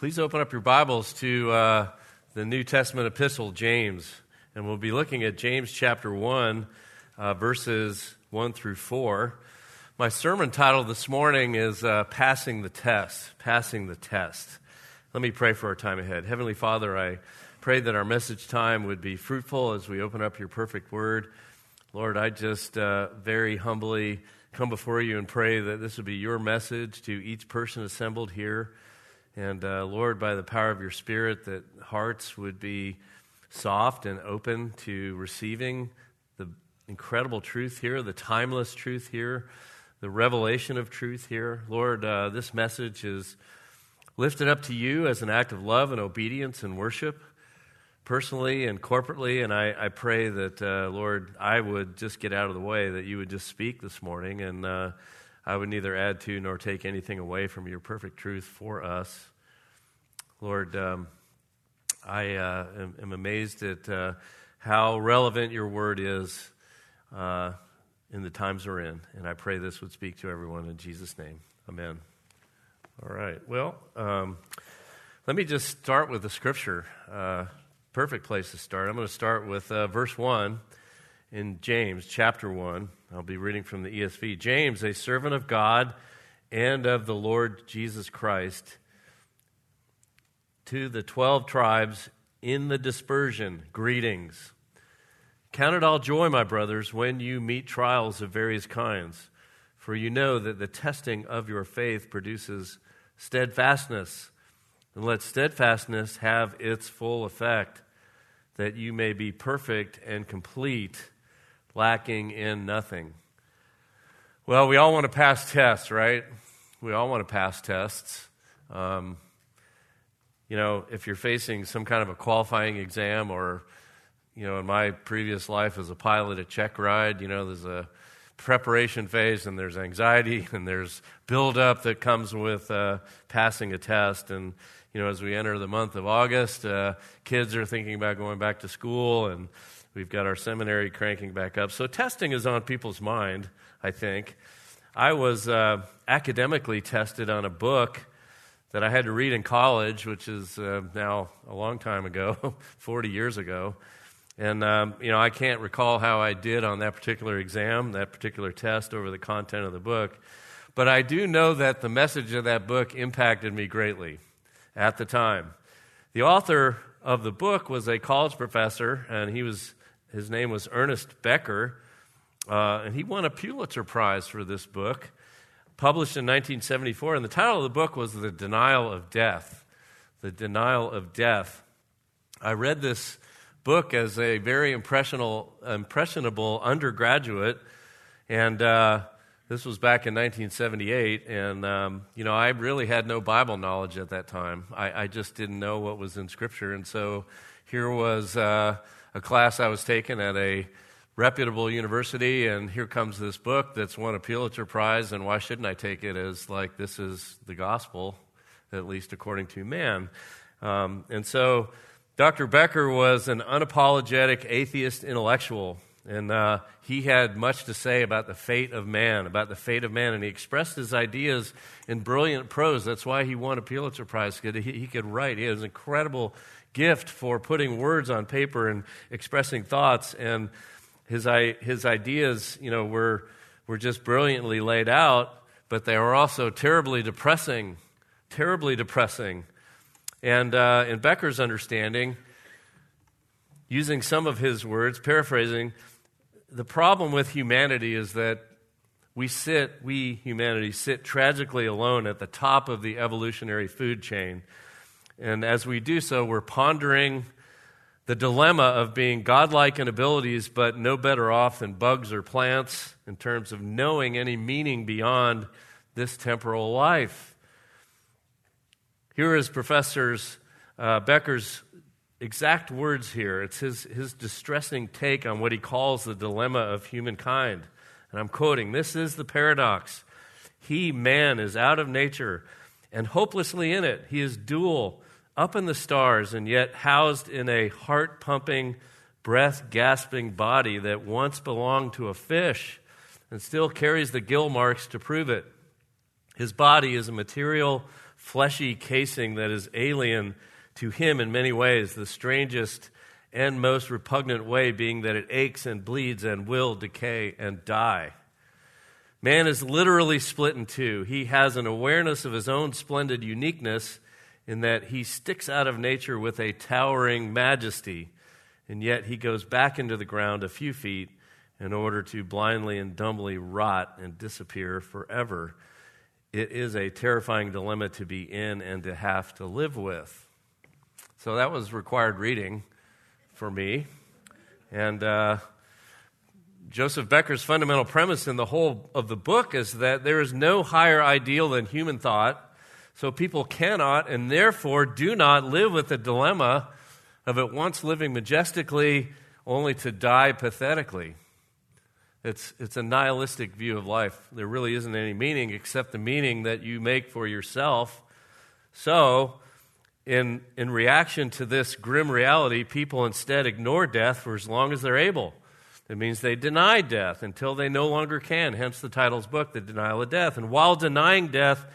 Please open up your Bibles to uh, the New Testament epistle, James. And we'll be looking at James chapter 1, uh, verses 1 through 4. My sermon title this morning is uh, Passing the Test. Passing the Test. Let me pray for our time ahead. Heavenly Father, I pray that our message time would be fruitful as we open up your perfect word. Lord, I just uh, very humbly come before you and pray that this would be your message to each person assembled here. And uh, Lord, by the power of your Spirit, that hearts would be soft and open to receiving the incredible truth here, the timeless truth here, the revelation of truth here. Lord, uh, this message is lifted up to you as an act of love and obedience and worship, personally and corporately. And I, I pray that, uh, Lord, I would just get out of the way, that you would just speak this morning and uh, I would neither add to nor take anything away from your perfect truth for us. Lord, um, I uh, am, am, amazed at uh, how relevant your word is uh, in the times we're in. And I pray this would speak to everyone in Jesus' name. Amen. All right. Well, um, let me just start with the scripture. Uh, perfect place to start. I'm going to start with uh, verse 1 in James chapter 1. I'll be reading from the ESV. James, a servant of God and of the Lord Jesus Christ, to the 12 tribes in the dispersion, greetings. Count it all joy, my brothers, when you meet trials of various kinds, for you know that the testing of your faith produces steadfastness. And let steadfastness have its full effect, that you may be perfect and complete lacking in nothing. Well, we all want to pass tests, right? We all want to pass tests. Um, you know, if you're facing some kind of a qualifying exam, or, you know, in my previous life as a pilot a check ride, you know, there's a preparation phase and there's anxiety and there's buildup that comes with uh, passing a test. And, you know, as we enter the month of August, uh, kids are thinking about going back to school and We've got our seminary cranking back up. So testing is on people's mind, I think. I was uh, academically tested on a book that I had to read in college, which is uh, now a long time ago, 40 years ago. And, um, you know, I can't recall how I did on that particular exam, that particular test over the content of the book. But I do know that the message of that book impacted me greatly at the time. The author of the book was a college professor, and he was his name was Ernest Becker, uh, and he won a Pulitzer Prize for this book, published in 1974. And the title of the book was The Denial of Death. The Denial of Death. I read this book as a very impressionable, undergraduate, and uh, this was back in 1978. And, um, you know, I really had no Bible knowledge at that time. I, I, just didn't know what was in Scripture. And so here was. Uh, a class I was taking at a reputable university, and here comes this book that's won a Pulitzer Prize, and why shouldn't I take it as like this is the gospel, at least according to man? Um, and so Dr. Becker was an unapologetic atheist intellectual, and uh, he had much to say about the fate of man, about the fate of man, and he expressed his ideas in brilliant prose. That's why he won a Pulitzer Prize. He, he could write. He has an incredible gift for putting words on paper and expressing thoughts. And his, his ideas, you know, were, were just brilliantly laid out, but they were also terribly depressing, terribly depressing. And uh, in Becker's understanding, using some of his words, paraphrasing, the problem with humanity is that we sit, we humanity sit tragically alone at the top of the evolutionary food chain. And as we do so, we're pondering the dilemma of being godlike in abilities, but no better off than bugs or plants in terms of knowing any meaning beyond this temporal life. Here is Professor uh, Becker's exact words here. It's his, his distressing take on what he calls the dilemma of humankind. And I'm quoting This is the paradox. He, man, is out of nature and hopelessly in it. He is dual up in the stars and yet housed in a heart pumping, breath gasping body that once belonged to a fish and still carries the gill marks to prove it. His body is a material fleshy casing that is alien to him in many ways, the strangest and most repugnant way being that it aches and bleeds and will decay and die. Man is literally split in two. He has an awareness of his own splendid uniqueness in that he sticks out of nature with a towering majesty, and yet he goes back into the ground a few feet in order to blindly and dumbly rot and disappear forever. It is a terrifying dilemma to be in and to have to live with. So that was required reading for me. And uh, Joseph Becker's fundamental premise in the whole of the book is that there is no higher ideal than human thought. So people cannot and therefore do not live with the dilemma of at once living majestically only to die pathetically. It's, it's a nihilistic view of life. There really isn't any meaning except the meaning that you make for yourself. So, in, in reaction to this grim reality, people instead ignore death for as long as they're able. It means they deny death until they no longer can, hence the title's book, The Denial of Death. And while denying death,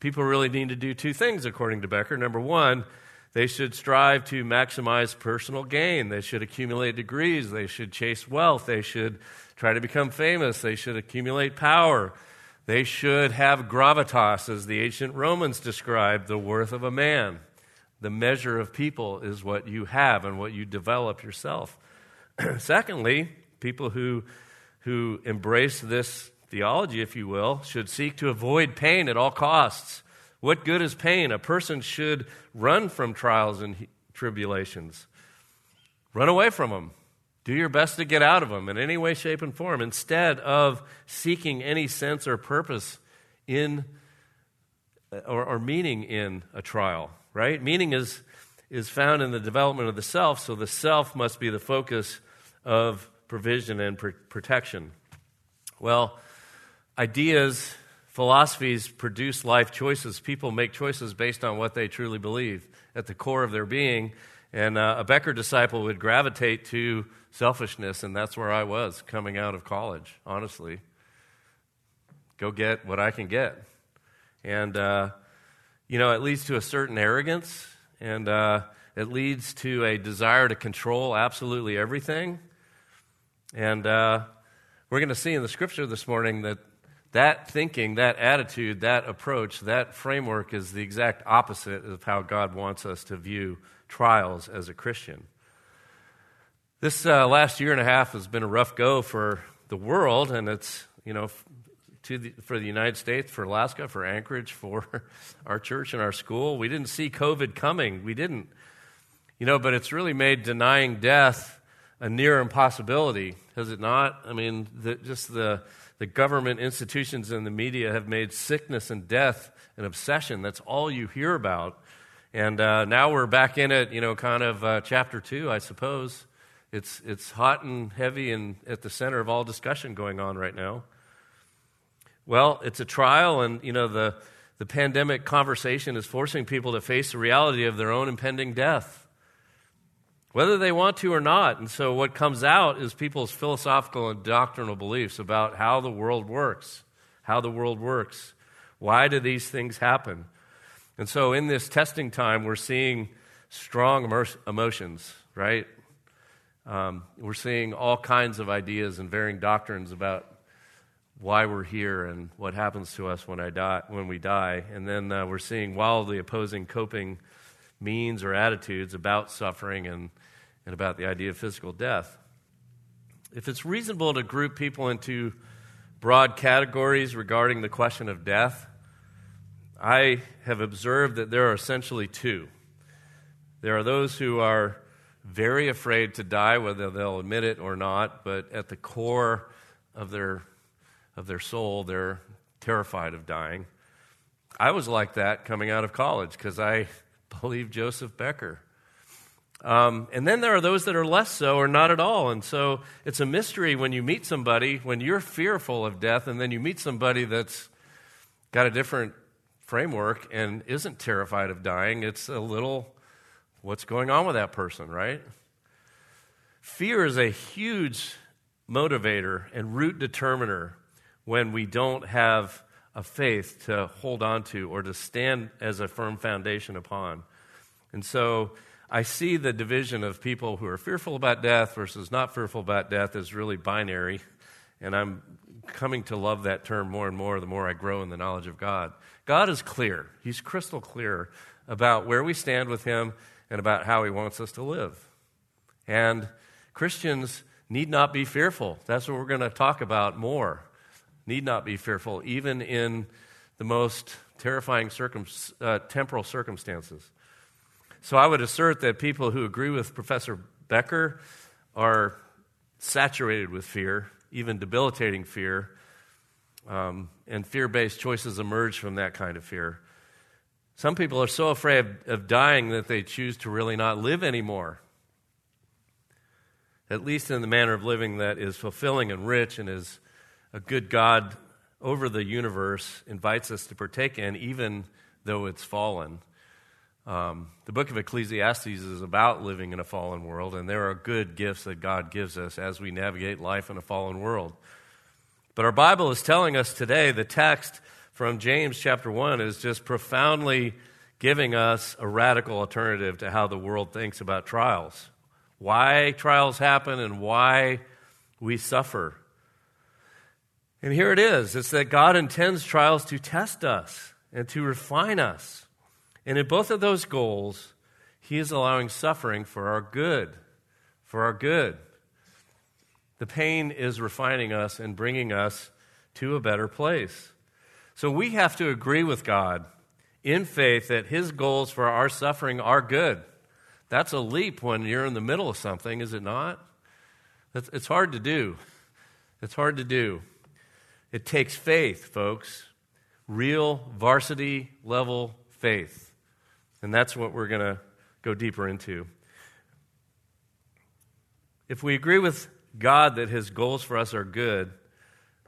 people really need to do two things, according to Becker. Number one, they should strive to maximize personal gain. They should accumulate degrees. They should chase wealth. They should try to become famous. They should accumulate power. They should have gravitas, as the ancient Romans described the worth of a man. The measure of people is what you have and what you develop yourself. Secondly, people who, who embrace this theology, if you will, should seek to avoid pain at all costs. What good is pain? A person should run from trials and tribulations, run away from them. Do your best to get out of them in any way, shape, and form instead of seeking any sense or purpose in uh, or, or meaning in a trial right? Meaning is, is found in the development of the self, so the self must be the focus of provision and pr- protection. Well, ideas, philosophies produce life choices. People make choices based on what they truly believe at the core of their being. And uh, a Becker disciple would gravitate to selfishness, and that's where I was coming out of college, honestly. Go get what I can get. And uh, you know, it leads to a certain arrogance and uh, it leads to a desire to control absolutely everything. And uh, we're going to see in the scripture this morning that that thinking, that attitude, that approach, that framework is the exact opposite of how God wants us to view trials as a Christian. This uh, last year and a half has been a rough go for the world, and it's, you know, to the, for the United States, for Alaska, for Anchorage, for our church and our school. We didn't see COVID coming. We didn't. You know, but it's really made denying death a near impossibility, has it not? I mean, the, just the, the government institutions and the media have made sickness and death an obsession. That's all you hear about. And uh, now we're back in it, you know, kind of uh, chapter two, I suppose. It's, it's hot and heavy and at the center of all discussion going on right now. Well, it's a trial, and you know the the pandemic conversation is forcing people to face the reality of their own impending death, whether they want to or not. And so, what comes out is people's philosophical and doctrinal beliefs about how the world works, how the world works, why do these things happen. And so, in this testing time, we're seeing strong emotions, right? Um, we're seeing all kinds of ideas and varying doctrines about why we're here and what happens to us when, I die, when we die. And then uh, we're seeing wildly opposing coping means or attitudes about suffering and, and about the idea of physical death. If it's reasonable to group people into broad categories regarding the question of death, I have observed that there are essentially two. There are those who are very afraid to die, whether they'll admit it or not, but at the core of their of their soul, they're terrified of dying. I was like that coming out of college because I believed Joseph Becker. Um, and then there are those that are less so or not at all. And so it's a mystery when you meet somebody, when you're fearful of death, and then you meet somebody that's got a different framework and isn't terrified of dying. It's a little, what's going on with that person, right? Fear is a huge motivator and root determiner when we don't have a faith to hold on to or to stand as a firm foundation upon. And so I see the division of people who are fearful about death versus not fearful about death as really binary. And I'm coming to love that term more and more the more I grow in the knowledge of God. God is clear, He's crystal clear about where we stand with Him and about how He wants us to live. And Christians need not be fearful. That's what we're going to talk about more. Need not be fearful, even in the most terrifying circum- uh, temporal circumstances. So I would assert that people who agree with Professor Becker are saturated with fear, even debilitating fear, um, and fear based choices emerge from that kind of fear. Some people are so afraid of, of dying that they choose to really not live anymore, at least in the manner of living that is fulfilling and rich and is a good God over the universe invites us to partake in, even though it's fallen. Um, the book of Ecclesiastes is about living in a fallen world, and there are good gifts that God gives us as we navigate life in a fallen world. But our Bible is telling us today, the text from James chapter 1 is just profoundly giving us a radical alternative to how the world thinks about trials. Why trials happen and why we suffer. And here it is it's that God intends trials to test us and to refine us. And in both of those goals, He is allowing suffering for our good. For our good. The pain is refining us and bringing us to a better place. So we have to agree with God in faith that His goals for our suffering are good. That's a leap when you're in the middle of something, is it not? It's hard to do. It's hard to do. It takes faith, folks. Real varsity level faith. And that's what we're going to go deeper into. If we agree with God that his goals for us are good,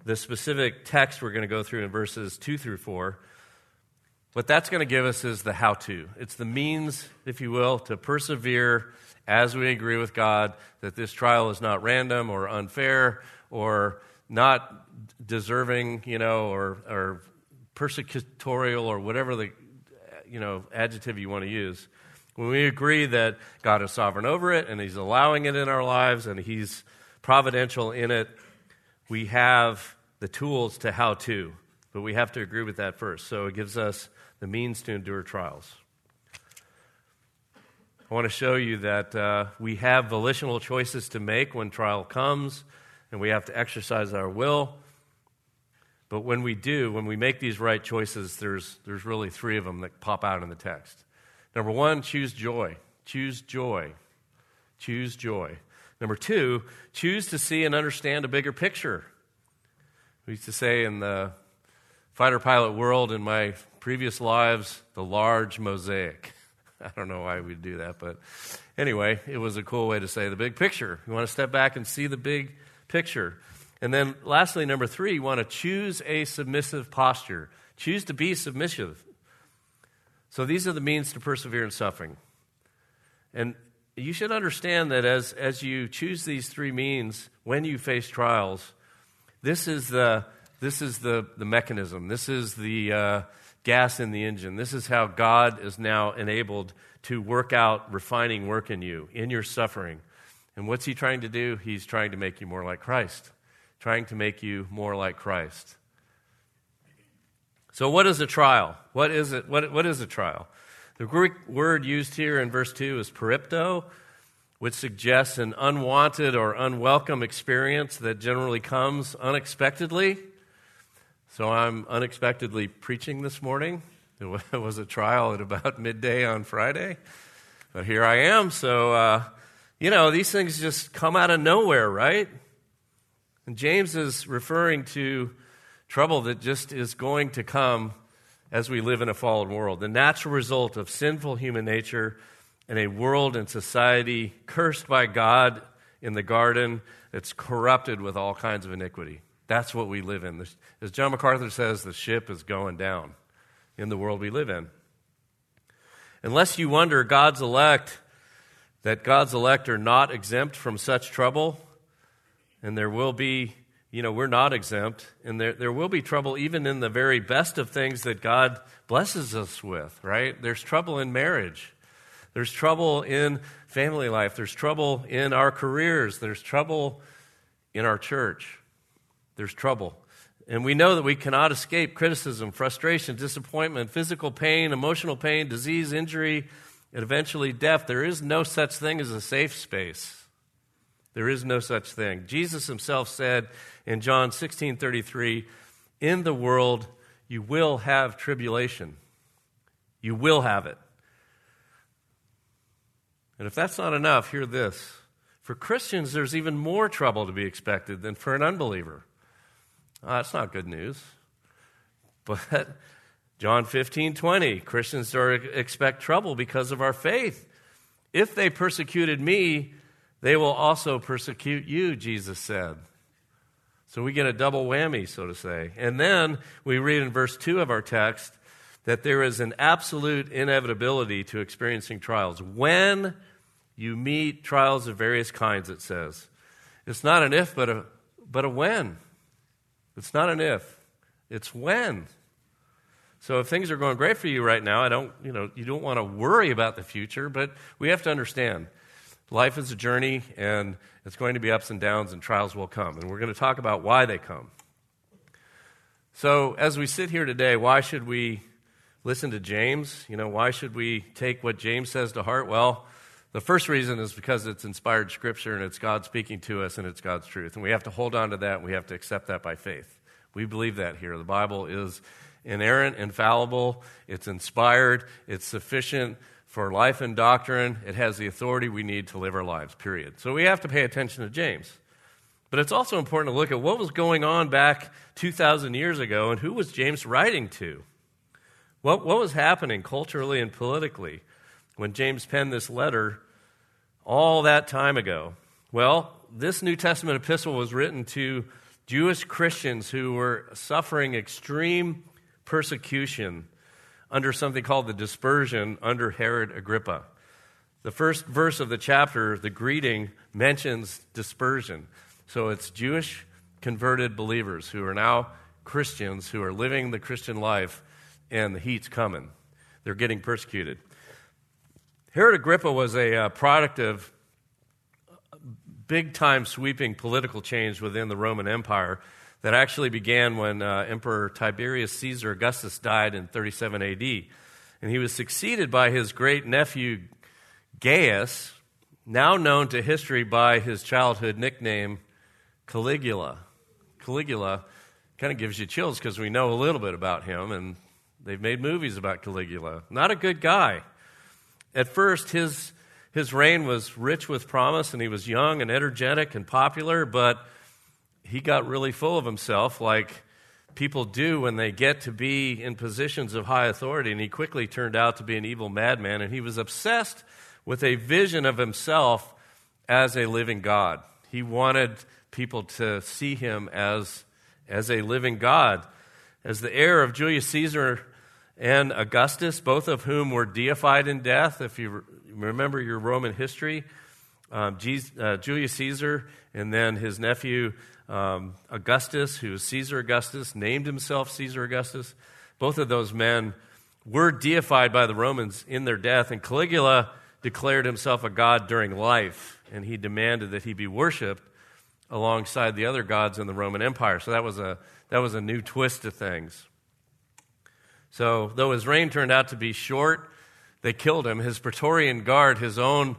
the specific text we're going to go through in verses 2 through 4, what that's going to give us is the how to. It's the means, if you will, to persevere as we agree with God that this trial is not random or unfair or not deserving, you know, or, or persecutorial or whatever the you know, adjective you want to use. When we agree that God is sovereign over it and He's allowing it in our lives and He's providential in it, we have the tools to how to. But we have to agree with that first. So it gives us the means to endure trials. I want to show you that uh, we have volitional choices to make when trial comes, and we have to exercise our will. But when we do, when we make these right choices, there's, there's really three of them that pop out in the text. Number one, choose joy. Choose joy. Choose joy. Number two, choose to see and understand a bigger picture. We used to say in the fighter pilot world in my previous lives, the large mosaic. I don't know why we'd do that, but anyway, it was a cool way to say the big picture. You want to step back and see the big picture. And then, lastly, number three, you want to choose a submissive posture. Choose to be submissive. So, these are the means to persevere in suffering. And you should understand that as, as you choose these three means when you face trials, this is the, this is the, the mechanism. This is the uh, gas in the engine. This is how God is now enabled to work out refining work in you, in your suffering. And what's He trying to do? He's trying to make you more like Christ trying to make you more like Christ. So, what is a trial? What is it? What, what is a trial? The Greek word used here in verse 2 is peripto, which suggests an unwanted or unwelcome experience that generally comes unexpectedly. So, I'm unexpectedly preaching this morning. It was a trial at about midday on Friday, but here I am. So, uh, you know, these things just come out of nowhere, right? And James is referring to trouble that just is going to come as we live in a fallen world. The natural result of sinful human nature in a world and society cursed by God in the garden that's corrupted with all kinds of iniquity. That's what we live in. As John MacArthur says, the ship is going down in the world we live in. Unless you wonder God's elect, that God's elect are not exempt from such trouble, and there will be you know, we're not exempt, and there, there will be trouble even in the very best of things that God blesses us with, right? There's trouble in marriage. There's trouble in family life. There's trouble in our careers. There's trouble in our church. There's trouble. And we know that we cannot escape criticism, frustration, disappointment, physical pain, emotional pain, disease, injury, and eventually death. There is no such thing as a safe space. There is no such thing. Jesus himself said in John 16 33, In the world you will have tribulation. You will have it. And if that's not enough, hear this. For Christians, there's even more trouble to be expected than for an unbeliever. Oh, that's not good news. But John 15, 20, Christians are expect trouble because of our faith. If they persecuted me, they will also persecute you, Jesus said. So we get a double whammy, so to say. And then we read in verse 2 of our text that there is an absolute inevitability to experiencing trials. When you meet trials of various kinds, it says. It's not an if, but a, but a when. It's not an if, it's when. So if things are going great for you right now, I don't, you know, you don't want to worry about the future, but we have to understand life is a journey and it's going to be ups and downs and trials will come. And we're going to talk about why they come. So as we sit here today, why should we listen to James? You know, why should we take what James says to heart? Well, the first reason is because it's inspired scripture and it's God speaking to us and it's God's truth. And we have to hold on to that and we have to accept that by faith. We believe that here. The Bible is inerrant, infallible, it's inspired, it's sufficient for life and doctrine. It has the authority we need to live our lives, period. So we have to pay attention to James. But it's also important to look at what was going on back 2,000 years ago and who was James writing to? What, what was happening culturally and politically when James penned this letter all that time ago? Well, this New Testament epistle was written to Jewish Christians who were suffering extreme persecution under something called the dispersion under Herod Agrippa. The first verse of the chapter, the greeting, mentions dispersion. So it's Jewish converted believers who are now Christians who are living the Christian life, and the heat's coming. They're getting persecuted. Herod Agrippa was a uh, product of big time sweeping political change within the Roman Empire that actually began when uh, Emperor Tiberius Caesar Augustus died in 37 AD. And he was succeeded by his great nephew Gaius, now known to history by his childhood nickname Caligula. Caligula kind of gives you chills because we know a little bit about him, and they've made movies about Caligula. Not a good guy. At first, his, his reign was rich with promise, and he was young and energetic and popular, but he got really full of himself, like people do when they get to be in positions of high authority. And he quickly turned out to be an evil madman, and he was obsessed with a vision of himself as a living God. He wanted people to see him as, as a living God. As the heir of Julius Caesar and Augustus, both of whom were deified in death, if you remember your Roman history, um, Jesus, uh, Julius Caesar and then his nephew um, Augustus, who was Caesar Augustus, named himself Caesar Augustus. Both of those men were deified by the Romans in their death, and Caligula declared himself a god during life, and he demanded that he be worshipped alongside the other gods in the Roman Empire. So that was a, that was a new twist to things. So, though his reign turned out to be short, they killed him. His Praetorian Guard, his own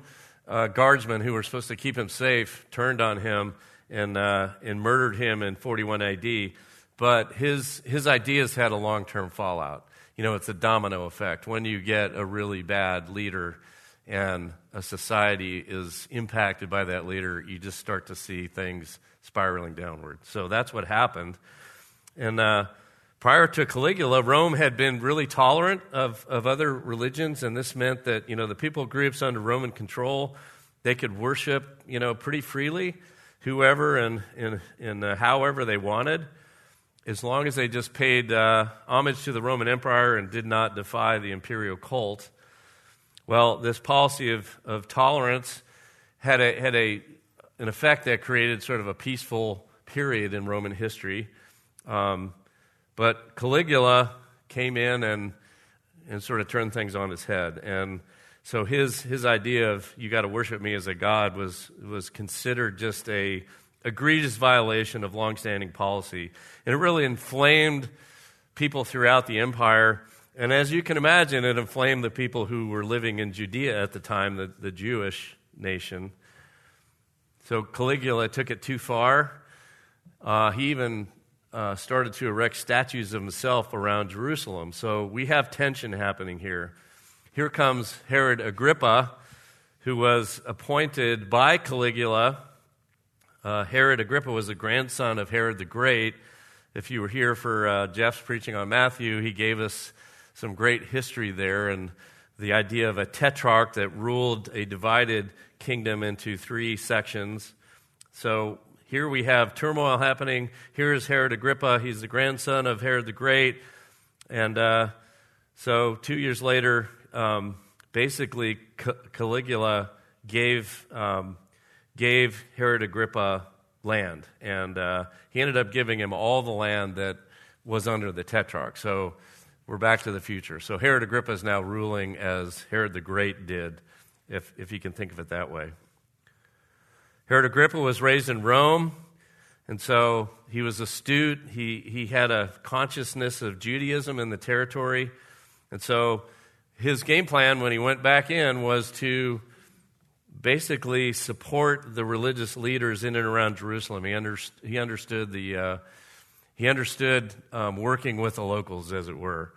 uh, guardsmen who were supposed to keep him safe, turned on him and, uh, and murdered him in 41 AD. But his, his ideas had a long term fallout. You know, it's a domino effect. When you get a really bad leader and a society is impacted by that leader, you just start to see things spiraling downward. So that's what happened. And uh, prior to Caligula, Rome had been really tolerant of, of other religions, and this meant that, you know, the people groups under Roman control, they could worship, you know, pretty freely whoever and, and, and uh, however they wanted, as long as they just paid uh, homage to the Roman Empire and did not defy the imperial cult. Well, this policy of, of tolerance had, a, had a, an effect that created sort of a peaceful, period in Roman history. Um, but Caligula came in and, and sort of turned things on its head. And so his, his idea of you got to worship me as a god was, was considered just a egregious violation of longstanding policy. And it really inflamed people throughout the empire. And as you can imagine, it inflamed the people who were living in Judea at the time, the, the Jewish nation. So Caligula took it too far. Uh, he even uh, started to erect statues of himself around Jerusalem. So we have tension happening here. Here comes Herod Agrippa, who was appointed by Caligula. Uh, Herod Agrippa was a grandson of Herod the Great. If you were here for uh, Jeff's preaching on Matthew, he gave us some great history there and the idea of a tetrarch that ruled a divided kingdom into three sections. So here we have turmoil happening. Here is Herod Agrippa. He's the grandson of Herod the Great. And uh, so two years later, um, basically, Caligula gave, um, gave Herod Agrippa land. And uh, he ended up giving him all the land that was under the tetrarch. So we're back to the future. So Herod Agrippa is now ruling as Herod the Great did, if, if you can think of it that way. Herod Agrippa was raised in Rome, and so he was astute. He, he had a consciousness of Judaism in the territory. And so his game plan when he went back in was to basically support the religious leaders in and around Jerusalem. He, under, he understood the. Uh, he understood um, working with the locals, as it were.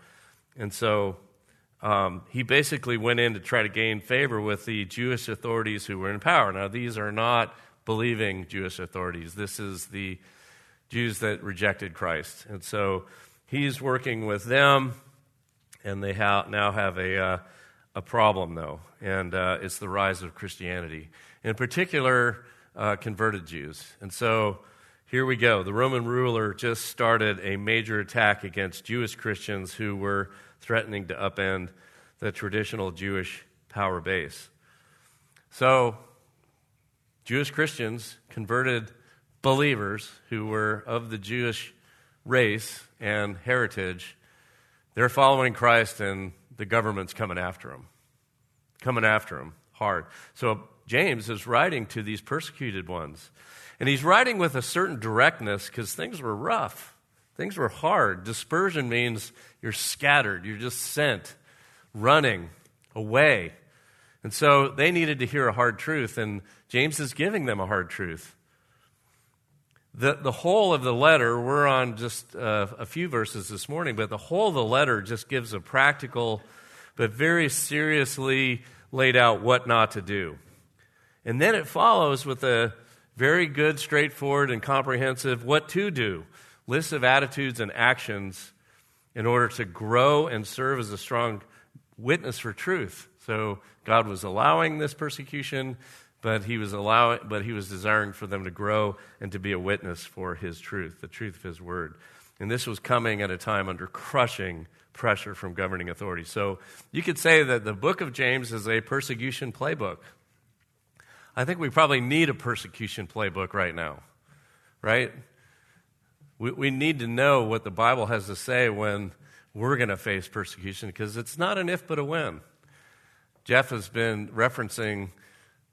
And so um, he basically went in to try to gain favor with the Jewish authorities who were in power. Now, these are not believing Jewish authorities, this is the Jews that rejected Christ. And so he's working with them, and they ha- now have a, uh, a problem, though, and uh, it's the rise of Christianity. In particular, uh, converted Jews. And so here we go. The Roman ruler just started a major attack against Jewish Christians who were threatening to upend the traditional Jewish power base. So, Jewish Christians, converted believers who were of the Jewish race and heritage, they're following Christ and the government's coming after them. Coming after them hard. So, James is writing to these persecuted ones. And he's writing with a certain directness because things were rough. Things were hard. Dispersion means you're scattered, you're just sent, running away. And so they needed to hear a hard truth, and James is giving them a hard truth. The, the whole of the letter, we're on just uh, a few verses this morning, but the whole of the letter just gives a practical but very seriously laid out what not to do. And then it follows with a very good, straightforward, and comprehensive what to do list of attitudes and actions in order to grow and serve as a strong witness for truth. So God was allowing this persecution, but he was allowing, but he was desiring for them to grow and to be a witness for his truth, the truth of his word. And this was coming at a time under crushing pressure from governing authorities. So you could say that the book of James is a persecution playbook. I think we probably need a persecution playbook right now, right? We, we need to know what the Bible has to say when we're going to face persecution because it's not an if but a when. Jeff has been referencing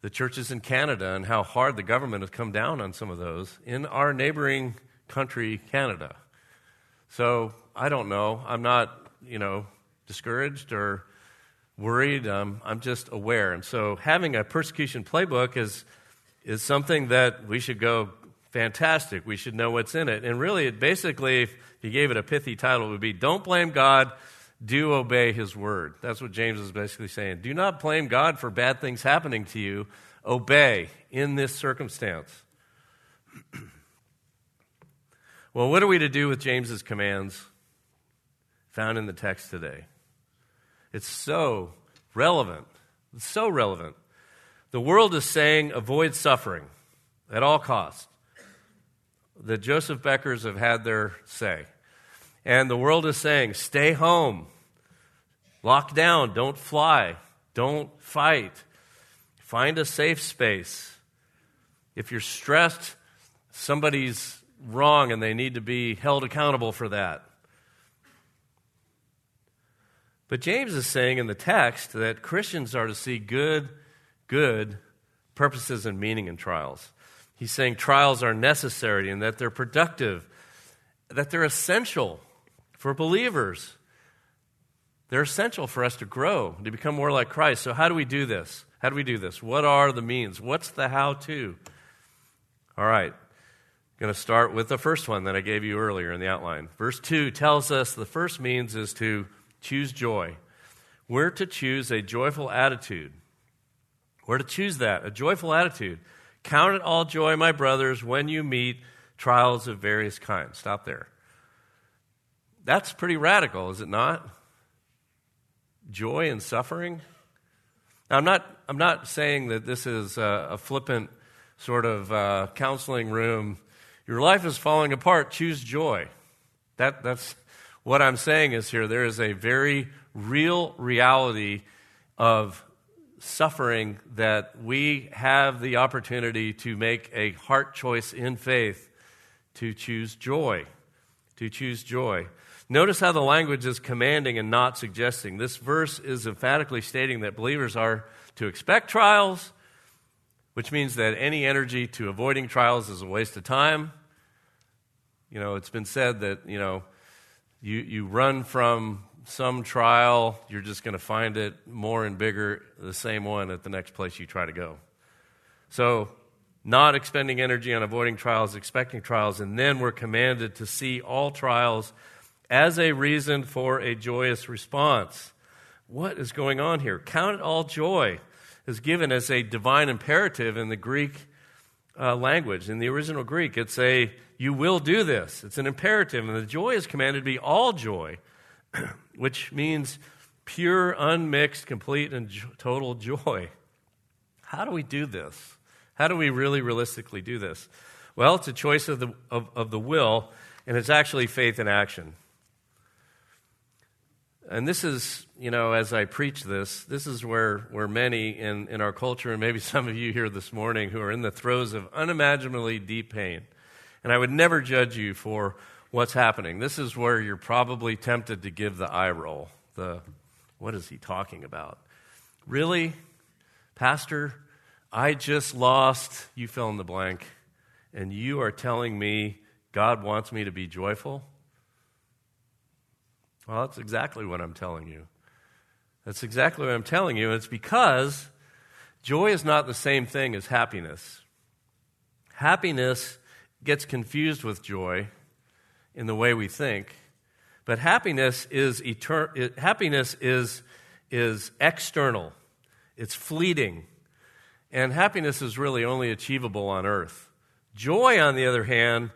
the churches in Canada and how hard the government has come down on some of those in our neighboring country, Canada. So I don't know. I'm not, you know, discouraged or worried. Um, I'm just aware. And so having a persecution playbook is, is something that we should go, fantastic. We should know what's in it. And really, it basically, if you gave it a pithy title, it would be Don't blame God, do obey His word. That's what James is basically saying. Do not blame God for bad things happening to you, obey in this circumstance. well, what are we to do with James's commands found in the text today? It's so relevant. It's so relevant. The world is saying avoid suffering at all costs. The Joseph Beckers have had their say. And the world is saying stay home, lock down, don't fly, don't fight, find a safe space. If you're stressed, somebody's wrong and they need to be held accountable for that. But James is saying in the text that Christians are to see good, good purposes and meaning in trials. He's saying trials are necessary and that they're productive, that they're essential for believers. They're essential for us to grow, to become more like Christ. So, how do we do this? How do we do this? What are the means? What's the how to? All right. Going to start with the first one that I gave you earlier in the outline. Verse 2 tells us the first means is to choose joy. We're to choose a joyful attitude. We're to choose that, a joyful attitude. Count it all joy, my brothers, when you meet trials of various kinds. Stop there. That's pretty radical, is it not? Joy and suffering? Now, I'm not, I'm not saying that this is a, a flippant sort of uh, counseling room. Your life is falling apart, choose joy. That, that's what I'm saying is here there is a very real reality of suffering that we have the opportunity to make a heart choice in faith to choose joy. To choose joy. Notice how the language is commanding and not suggesting. This verse is emphatically stating that believers are to expect trials, which means that any energy to avoiding trials is a waste of time. You know, it's been said that, you know, you, you run from some trial, you're just going to find it more and bigger, the same one at the next place you try to go. So, not expending energy on avoiding trials, expecting trials, and then we're commanded to see all trials as a reason for a joyous response. What is going on here? Count it all joy is given as a divine imperative in the Greek uh, language. In the original Greek, it's a you will do this. It's an imperative, and the joy is commanded to be all joy. which means pure, unmixed, complete, and total joy. How do we do this? How do we really realistically do this? Well, it's a choice of the, of, of the will, and it's actually faith in action. And this is, you know, as I preach this, this is where, where many in, in our culture, and maybe some of you here this morning, who are in the throes of unimaginably deep pain. And I would never judge you for what's happening. This is where you're probably tempted to give the eye roll. The, what is he talking about? Really? Pastor, I just lost, you fill in the blank, and you are telling me God wants me to be joyful? Well, that's exactly what I'm telling you. That's exactly what I'm telling you. It's because joy is not the same thing as happiness. Happiness gets confused with joy in the way we think. But happiness is etern- happiness is, is external. It's fleeting. And happiness is really only achievable on earth. Joy, on the other hand,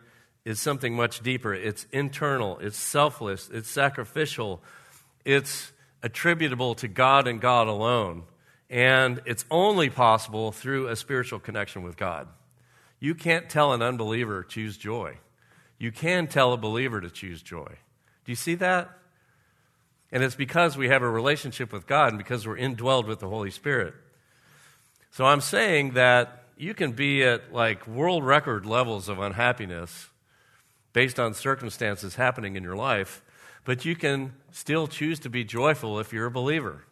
is something much deeper. It's internal, it's selfless, it's sacrificial, it's attributable to God and God alone. And it's only possible through a spiritual connection with God. You can't tell an unbeliever, to choose joy. You can tell a believer to choose joy. Do you see that? And it's because we have a relationship with God and because we're indwelled with the Holy Spirit. So I'm saying that you can be at like world record levels of unhappiness based on circumstances happening in your life, but you can still choose to be joyful if you're a believer.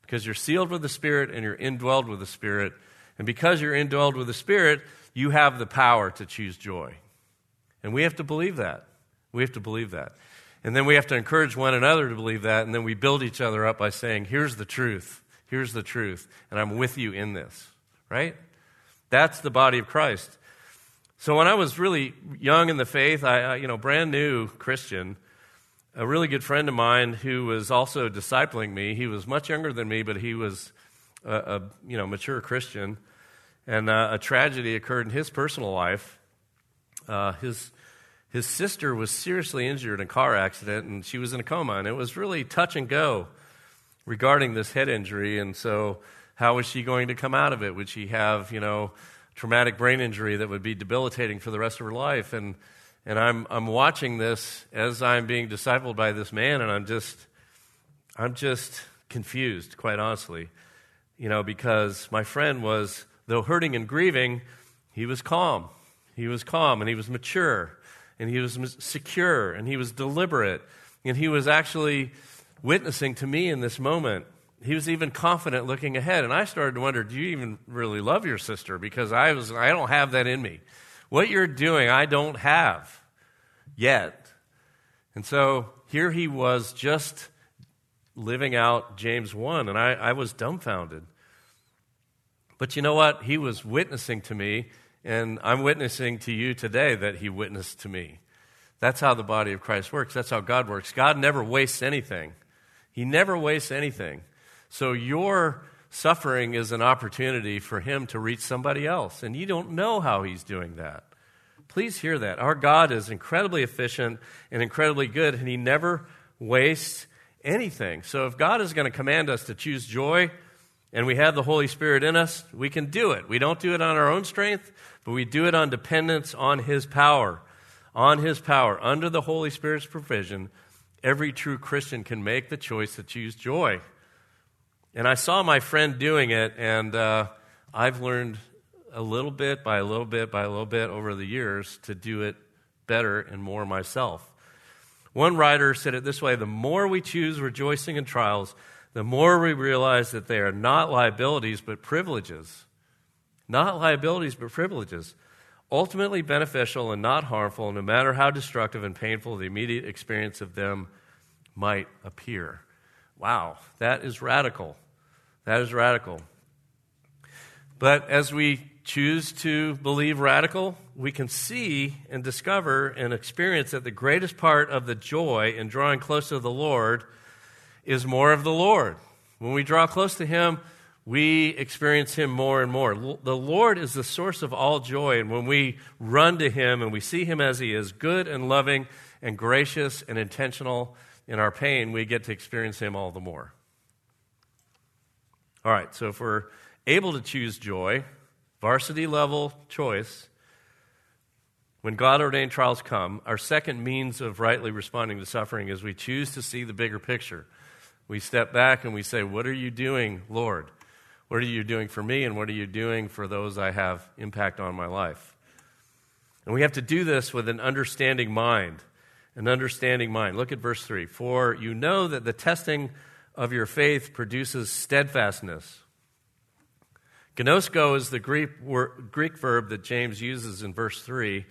Because you're sealed with the Spirit and you're indwelled with the Spirit. And because you're indwelled with the Spirit, you have the power to choose joy. And we have to believe that. We have to believe that. And then we have to encourage one another to believe that. And then we build each other up by saying, here's the truth. Here's the truth. And I'm with you in this. Right? That's the body of Christ. So when I was really young in the faith, I, you know, brand new Christian, a really good friend of mine who was also discipling me. He was much younger than me, but he was a, a you know mature Christian. And uh, a tragedy occurred in his personal life. Uh, his his sister was seriously injured in a car accident and she was in a coma. And it was really touch and go regarding this head injury. And so, how was she going to come out of it? Would she have, you know, traumatic brain injury that would be debilitating for the rest of her life? And, and I'm, I'm watching this as I'm being discipled by this man, and I'm just, I'm just confused, quite honestly. You know, because my friend was, though hurting and grieving, he was calm. He was calm and he was mature and he was secure and he was deliberate and he was actually witnessing to me in this moment. He was even confident looking ahead. And I started to wonder, do you even really love your sister? Because I was I don't have that in me. What you're doing, I don't have yet. And so here he was just living out James 1, and I, I was dumbfounded. But you know what? He was witnessing to me, and I'm witnessing to you today that he witnessed to me. That's how the body of Christ works. That's how God works. God never wastes anything, He never wastes anything. So your suffering is an opportunity for Him to reach somebody else, and you don't know how He's doing that. Please hear that. Our God is incredibly efficient and incredibly good, and He never wastes anything. So if God is going to command us to choose joy, and we have the Holy Spirit in us, we can do it. We don't do it on our own strength, but we do it on dependence on His power. On His power, under the Holy Spirit's provision, every true Christian can make the choice to choose joy. And I saw my friend doing it, and uh, I've learned a little bit by a little bit by a little bit over the years to do it better and more myself. One writer said it this way the more we choose rejoicing in trials, the more we realize that they are not liabilities but privileges. Not liabilities but privileges. Ultimately beneficial and not harmful, no matter how destructive and painful the immediate experience of them might appear. Wow, that is radical. That is radical. But as we choose to believe radical, we can see and discover and experience that the greatest part of the joy in drawing close to the Lord is more of the Lord. When we draw close to Him, we experience Him more and more. The Lord is the source of all joy, and when we run to Him and we see Him as He is, good and loving and gracious and intentional in our pain, we get to experience Him all the more. All right, so if we're able to choose joy, varsity level choice, when God ordained trials come, our second means of rightly responding to suffering is we choose to see the bigger picture. We step back and we say, What are you doing, Lord? What are you doing for me, and what are you doing for those I have impact on my life? And we have to do this with an understanding mind. An understanding mind. Look at verse 3. For you know that the testing of your faith produces steadfastness. Gnosko is the Greek, Greek verb that James uses in verse 3.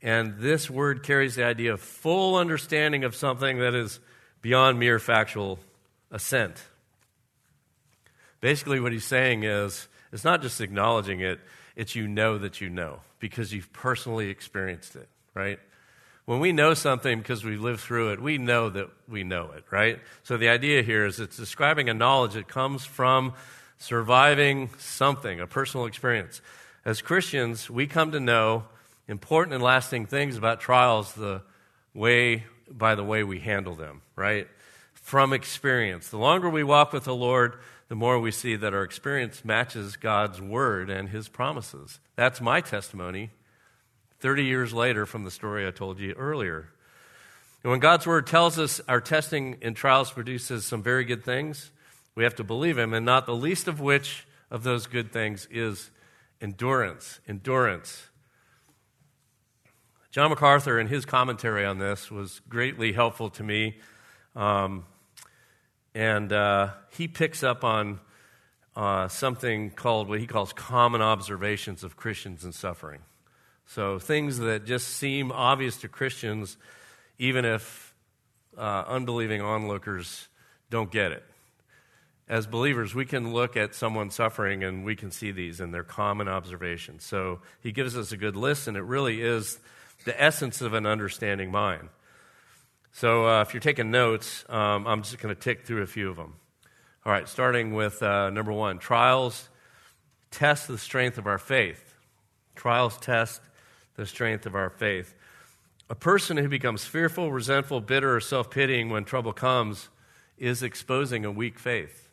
And this word carries the idea of full understanding of something that is beyond mere factual assent. Basically, what he's saying is it's not just acknowledging it, it's you know that you know because you've personally experienced it, right? When we know something because we've lived through it, we know that we know it, right? So the idea here is it's describing a knowledge that comes from surviving something, a personal experience. As Christians, we come to know important and lasting things about trials the way by the way we handle them, right? From experience. The longer we walk with the Lord, the more we see that our experience matches God's word and his promises. That's my testimony 30 years later from the story I told you earlier. And when God's word tells us our testing and trials produces some very good things, we have to believe him, and not the least of which of those good things is endurance. Endurance. John MacArthur, in his commentary on this, was greatly helpful to me. Um, and uh, he picks up on uh, something called what he calls common observations of Christians in suffering. So, things that just seem obvious to Christians, even if uh, unbelieving onlookers don't get it as believers, we can look at someone suffering and we can see these and they're common observations. So he gives us a good list, and it really is the essence of an understanding mind. So uh, if you're taking notes, um, I'm just going to tick through a few of them. All right, starting with uh, number one trials test the strength of our faith. Trials test the strength of our faith. A person who becomes fearful, resentful, bitter, or self pitying when trouble comes is exposing a weak faith.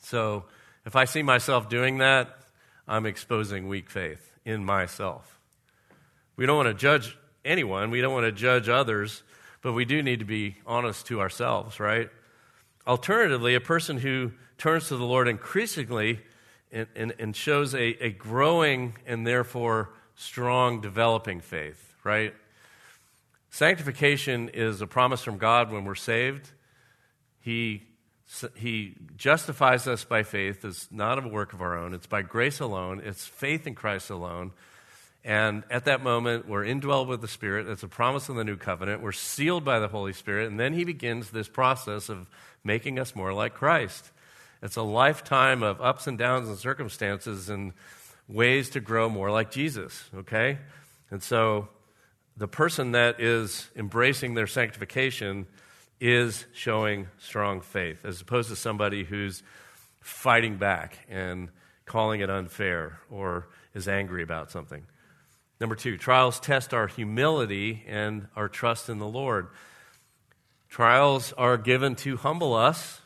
So if I see myself doing that, I'm exposing weak faith in myself. We don't want to judge anyone, we don't want to judge others, but we do need to be honest to ourselves, right? Alternatively, a person who turns to the Lord increasingly and, and, and shows a, a growing and therefore strong, developing faith, right? Sanctification is a promise from God when we're saved. He, he justifies us by faith. It's not a work of our own, it's by grace alone, it's faith in Christ alone. And at that moment, we're indwelled with the Spirit. That's a promise in the new covenant. We're sealed by the Holy Spirit. And then He begins this process of making us more like Christ. It's a lifetime of ups and downs and circumstances and ways to grow more like Jesus, okay? And so the person that is embracing their sanctification is showing strong faith, as opposed to somebody who's fighting back and calling it unfair or is angry about something. Number two, trials test our humility and our trust in the Lord. Trials are given to humble us,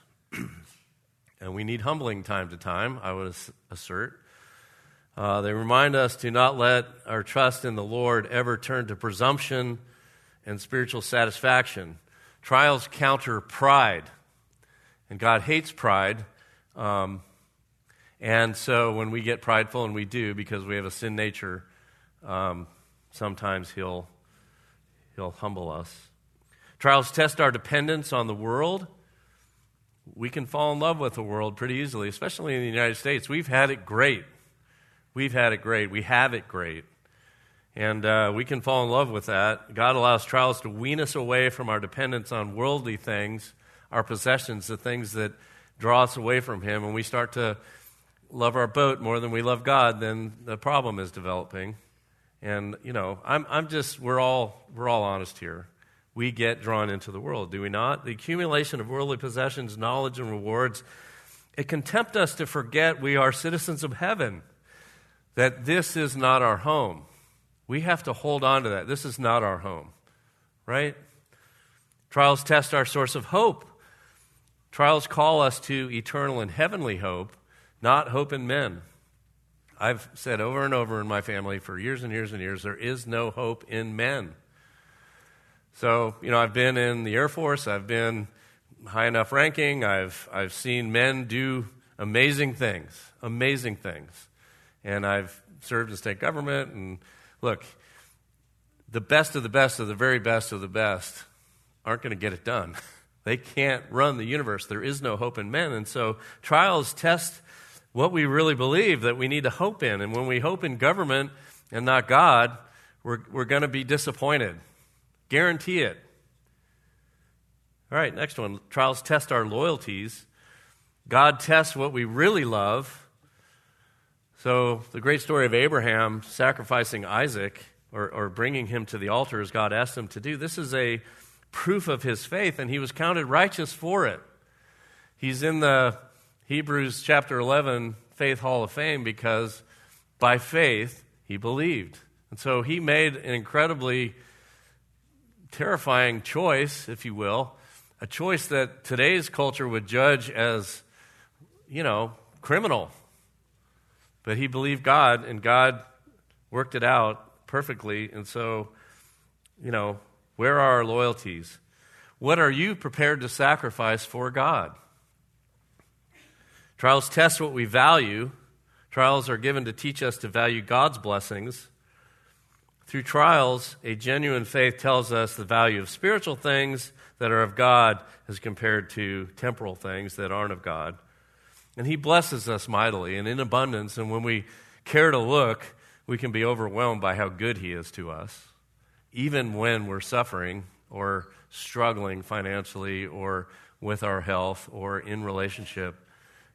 and we need humbling time to time, I would assert. Uh, they remind us to not let our trust in the Lord ever turn to presumption and spiritual satisfaction. Trials counter pride, and God hates pride. Um, and so when we get prideful, and we do because we have a sin nature, um, sometimes he'll, he'll humble us. Trials test our dependence on the world. We can fall in love with the world pretty easily, especially in the United States. We've had it great. We've had it great. We have it great. And uh, we can fall in love with that. God allows trials to wean us away from our dependence on worldly things, our possessions, the things that draw us away from Him. And we start to love our boat more than we love God, then the problem is developing. And, you know, I'm, I'm just, we're all, we're all honest here. We get drawn into the world, do we not? The accumulation of worldly possessions, knowledge, and rewards, it can tempt us to forget we are citizens of heaven, that this is not our home. We have to hold on to that. This is not our home, right? Trials test our source of hope. Trials call us to eternal and heavenly hope, not hope in men. I've said over and over in my family for years and years and years there is no hope in men. So, you know, I've been in the Air Force, I've been high enough ranking, I've, I've seen men do amazing things, amazing things. And I've served in state government. And look, the best of the best of the very best of the best aren't going to get it done. They can't run the universe. There is no hope in men. And so trials test what we really believe that we need to hope in. And when we hope in government and not God, we're, we're going to be disappointed. Guarantee it. All right, next one. Trials test our loyalties. God tests what we really love. So, the great story of Abraham sacrificing Isaac or, or bringing him to the altar as God asked him to do, this is a proof of his faith, and he was counted righteous for it. He's in the Hebrews chapter 11 Faith Hall of Fame because by faith he believed. And so he made an incredibly terrifying choice, if you will, a choice that today's culture would judge as, you know, criminal. But he believed God, and God worked it out perfectly. And so, you know, where are our loyalties? What are you prepared to sacrifice for God? Trials test what we value. Trials are given to teach us to value God's blessings. Through trials, a genuine faith tells us the value of spiritual things that are of God as compared to temporal things that aren't of God. And He blesses us mightily and in abundance. And when we care to look, we can be overwhelmed by how good He is to us, even when we're suffering or struggling financially or with our health or in relationship.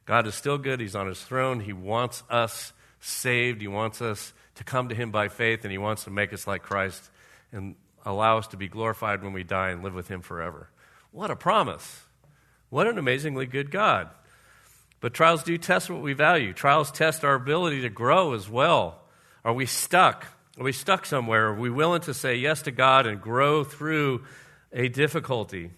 God is still good. He's on his throne. He wants us saved. He wants us to come to him by faith, and he wants to make us like Christ and allow us to be glorified when we die and live with him forever. What a promise. What an amazingly good God. But trials do test what we value. Trials test our ability to grow as well. Are we stuck? Are we stuck somewhere? Are we willing to say yes to God and grow through a difficulty?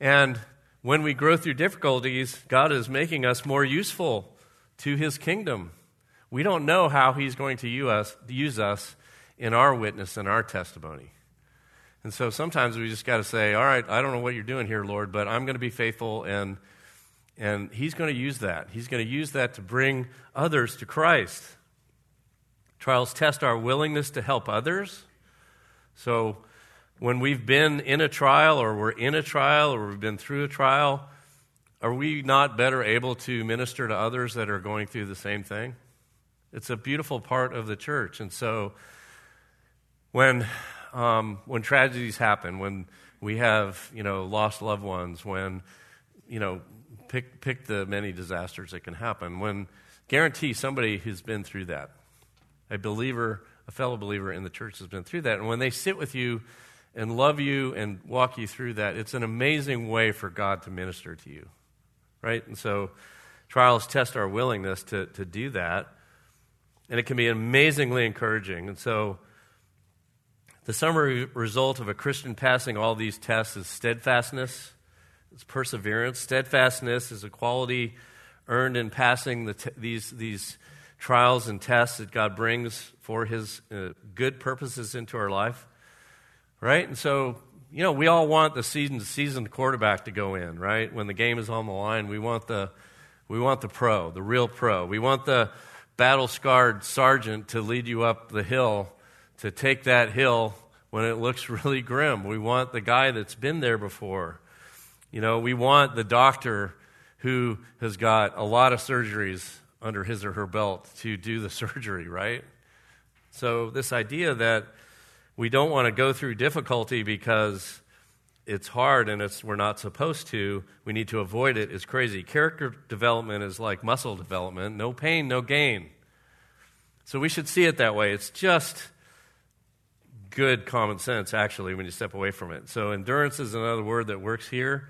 And when we grow through difficulties, God is making us more useful to his kingdom. We don't know how he's going to use us, in our witness and our testimony. And so sometimes we just got to say, all right, I don't know what you're doing here, Lord, but I'm going to be faithful and and he's going to use that. He's going to use that to bring others to Christ. Trials test our willingness to help others. So, when we've been in a trial, or we're in a trial, or we've been through a trial, are we not better able to minister to others that are going through the same thing? It's a beautiful part of the church. And so, when, um, when tragedies happen, when we have, you know, lost loved ones, when, you know, pick, pick the many disasters that can happen, when guarantee somebody who's been through that a believer, a fellow believer in the church has been through that. And when they sit with you and love you and walk you through that, it's an amazing way for God to minister to you, right? And so trials test our willingness to, to do that. And it can be amazingly encouraging. And so the summary result of a Christian passing all these tests is steadfastness, it's perseverance. Steadfastness is a quality earned in passing the t- these, these trials and tests that God brings for His uh, good purposes into our life, right? And so, you know, we all want the seasoned, seasoned quarterback to go in, right? When the game is on the line, we want the, we want the pro, the real pro. We want the battle scarred sergeant to lead you up the hill, to take that hill when it looks really grim. We want the guy that's been there before. You know, we want the doctor who has got a lot of surgeries under his or her belt to do the surgery, right? So, this idea that we don't want to go through difficulty because it's hard and it's, we're not supposed to, we need to avoid it is crazy. Character development is like muscle development no pain, no gain. So, we should see it that way. It's just good common sense, actually, when you step away from it. So, endurance is another word that works here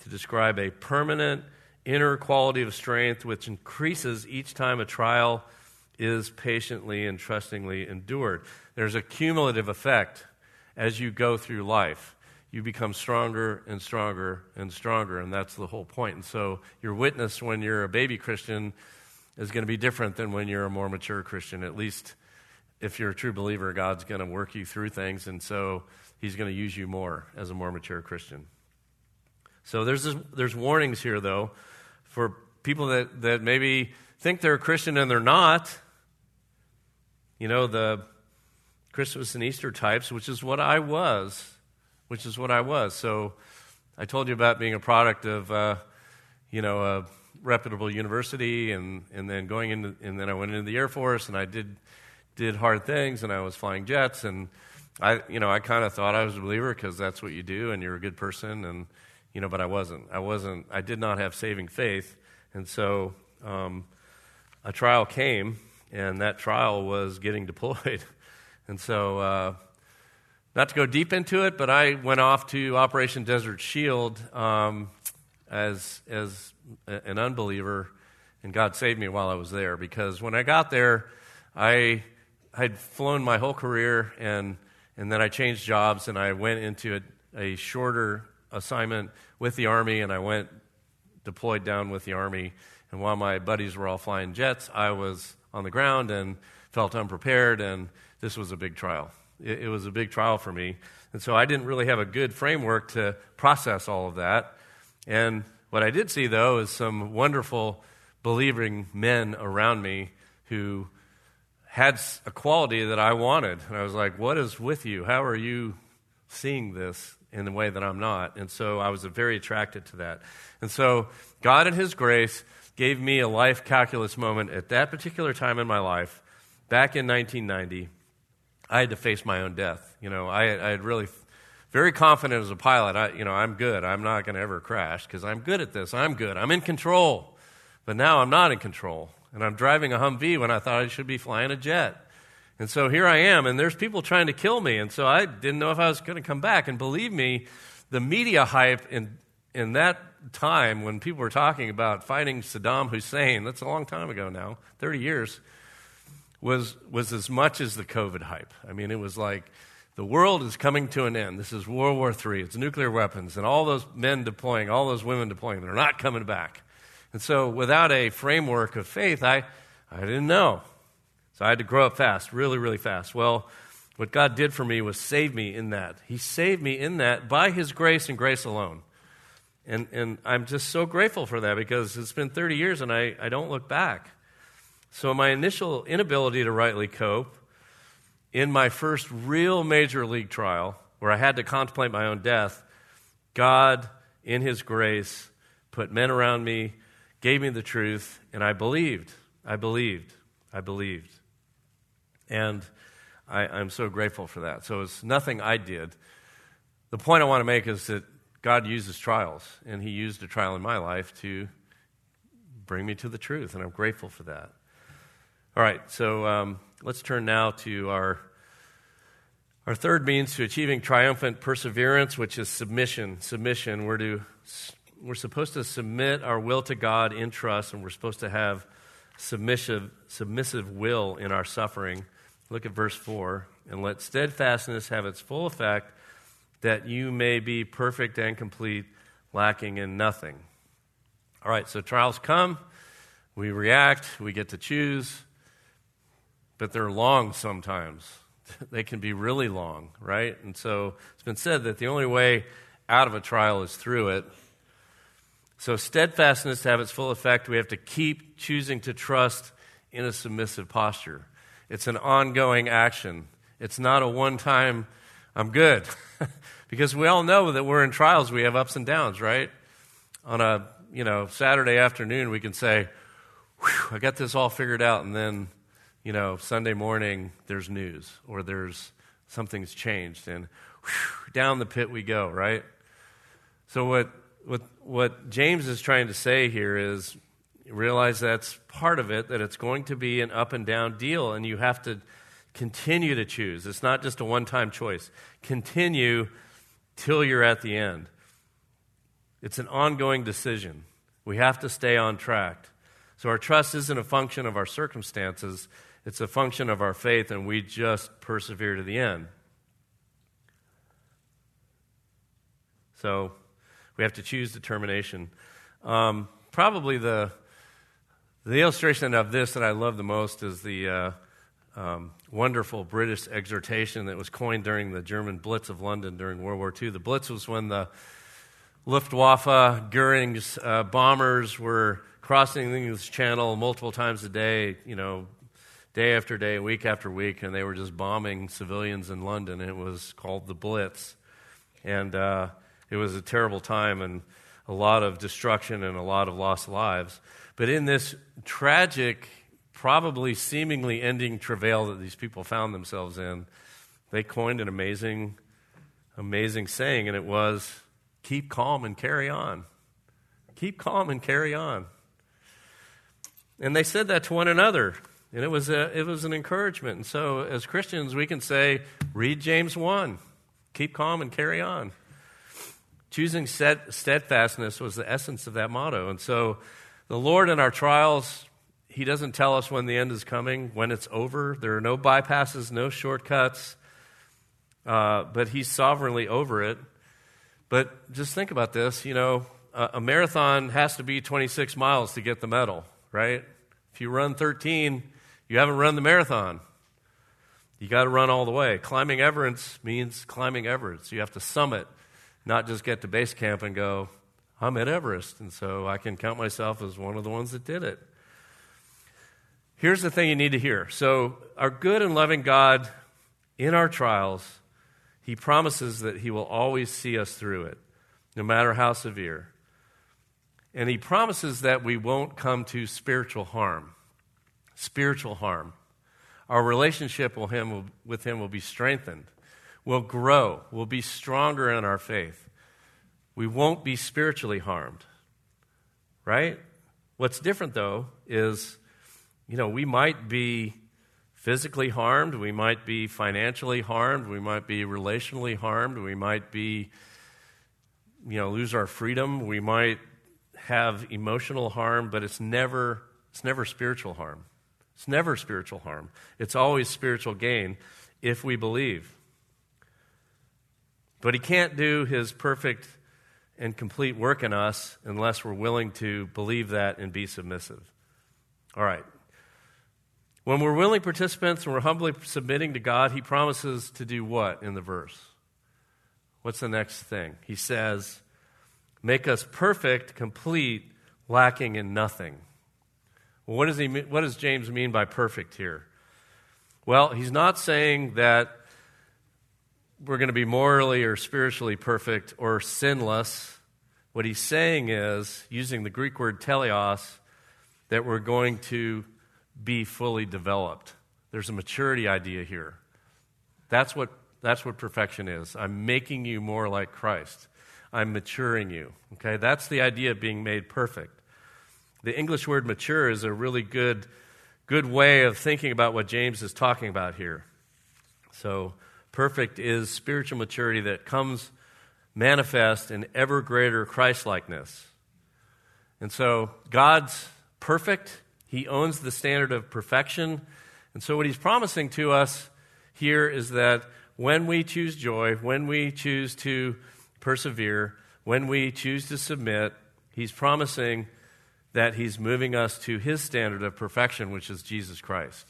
to describe a permanent inner quality of strength which increases each time a trial is patiently and trustingly endured. There's a cumulative effect as you go through life. You become stronger and stronger and stronger, and that's the whole point. And so, your witness when you're a baby Christian is going to be different than when you're a more mature Christian. At least, if you're a true believer, God's going to work you through things, and so He's going to use you more as a more mature Christian. So, there's, this, there's warnings here, though, for people that, that maybe think they're a Christian and they're not. You know, the Christmas and Easter types, which is what I was, which is what I was. So I told you about being a product of, uh, you know, a reputable university and, and then going into, and then I went into the Air Force and I did, did hard things and I was flying jets and I, you know, I kind of thought I was a believer because that's what you do and you're a good person and, you know, but I wasn't. I wasn't, I did not have saving faith. And so um, a trial came, and that trial was getting deployed. and so, uh, not to go deep into it, but I went off to Operation Desert Shield um, as, as an unbeliever, and God saved me while I was there because when I got there, I had flown my whole career, and, and then I changed jobs, and I went into a, a shorter assignment with the Army, and I went deployed down with the Army. And while my buddies were all flying jets, I was on the ground and felt unprepared, and this was a big trial. It, it was a big trial for me. And so I didn't really have a good framework to process all of that. And what I did see, though, is some wonderful believing men around me who had a quality that I wanted. And I was like, What is with you? How are you seeing this? In the way that I'm not. And so I was very attracted to that. And so God, in His grace, gave me a life calculus moment at that particular time in my life, back in 1990. I had to face my own death. You know, I, I had really very confident as a pilot. I, you know, I'm good. I'm not going to ever crash because I'm good at this. I'm good. I'm in control. But now I'm not in control. And I'm driving a Humvee when I thought I should be flying a jet. And so here I am, and there's people trying to kill me. And so I didn't know if I was going to come back. And believe me, the media hype in, in that time when people were talking about fighting Saddam Hussein, that's a long time ago now, 30 years, was, was as much as the COVID hype. I mean, it was like the world is coming to an end. This is World War III, it's nuclear weapons, and all those men deploying, all those women deploying, they're not coming back. And so without a framework of faith, I, I didn't know. So I had to grow up fast, really, really fast. Well, what God did for me was save me in that. He saved me in that by His grace and grace alone. And, and I'm just so grateful for that because it's been 30 years and I, I don't look back. So, my initial inability to rightly cope in my first real major league trial, where I had to contemplate my own death, God, in His grace, put men around me, gave me the truth, and I believed. I believed. I believed. And I, am so grateful for that. So it's nothing I did. The point I want to make is that God uses trials, and He used a trial in my life to bring me to the truth, and I'm grateful for that. All right, so um, let's turn now to our our third means to achieving triumphant perseverance, which is submission. Submission. We're to we're supposed to submit our will to God in trust, and we're supposed to have submissive submissive will in our suffering. Look at verse 4. And let steadfastness have its full effect, that you may be perfect and complete, lacking in nothing. All right, so trials come, we react, we get to choose, but they're long sometimes. they can be really long, right? And so it's been said that the only way out of a trial is through it. So, steadfastness to have its full effect, we have to keep choosing to trust in a submissive posture. It's an ongoing action. It's not a one time, I'm good. because we all know that we're in trials, we have ups and downs, right? On a you know Saturday afternoon, we can say, I got this all figured out, and then you know Sunday morning there's news or there's something's changed, and whew, down the pit we go, right? So what what what James is trying to say here is realize that's part of it, that it's going to be an up and down deal, and you have to continue to choose. It's not just a one time choice. Continue till you're at the end. It's an ongoing decision. We have to stay on track. So our trust isn't a function of our circumstances, it's a function of our faith, and we just persevere to the end. So we have to choose determination. Um, probably the the illustration of this that I love the most is the uh, um, wonderful British exhortation that was coined during the German Blitz of London during World War II. The Blitz was when the Luftwaffe, Goering's uh, bombers were crossing the English Channel multiple times a day, you know, day after day, week after week, and they were just bombing civilians in London. It was called the Blitz. And uh, it was a terrible time and a lot of destruction and a lot of lost lives. But in this tragic, probably seemingly ending travail that these people found themselves in, they coined an amazing, amazing saying, and it was keep calm and carry on. Keep calm and carry on. And they said that to one another. And it was, a, it was an encouragement. And so, as Christians, we can say, read James 1. Keep calm and carry on. Choosing steadfastness was the essence of that motto. And so, the Lord in our trials, He doesn't tell us when the end is coming, when it's over. There are no bypasses, no shortcuts, uh, but He's sovereignly over it. But just think about this you know, a, a marathon has to be 26 miles to get the medal, right? If you run 13, you haven't run the marathon. You got to run all the way. Climbing Everest means climbing Everest. You have to summit, not just get to base camp and go, I'm at Everest, and so I can count myself as one of the ones that did it. Here's the thing you need to hear. So, our good and loving God, in our trials, He promises that He will always see us through it, no matter how severe. And He promises that we won't come to spiritual harm. Spiritual harm. Our relationship with Him will, be strengthened, will grow, will be stronger in our faith we won't be spiritually harmed. Right? What's different, though, is, you know, we might be physically harmed, we might be financially harmed, we might be relationally harmed, we might be, you know, lose our freedom, we might have emotional harm, but it's never, it's never spiritual harm. It's never spiritual harm. It's always spiritual gain if we believe. But he can't do his perfect and complete work in us unless we're willing to believe that and be submissive. All right. When we're willing participants and we're humbly submitting to God, He promises to do what in the verse? What's the next thing? He says, Make us perfect, complete, lacking in nothing. Well, what, does he, what does James mean by perfect here? Well, he's not saying that we're going to be morally or spiritually perfect or sinless. What he's saying is, using the Greek word teleos, that we're going to be fully developed. There's a maturity idea here. That's what, that's what perfection is. I'm making you more like Christ. I'm maturing you. Okay? That's the idea of being made perfect. The English word mature is a really good, good way of thinking about what James is talking about here. So, perfect is spiritual maturity that comes manifest in ever greater Christlikeness. And so, God's perfect. He owns the standard of perfection. And so, what he's promising to us here is that when we choose joy, when we choose to persevere, when we choose to submit, he's promising that he's moving us to his standard of perfection, which is Jesus Christ.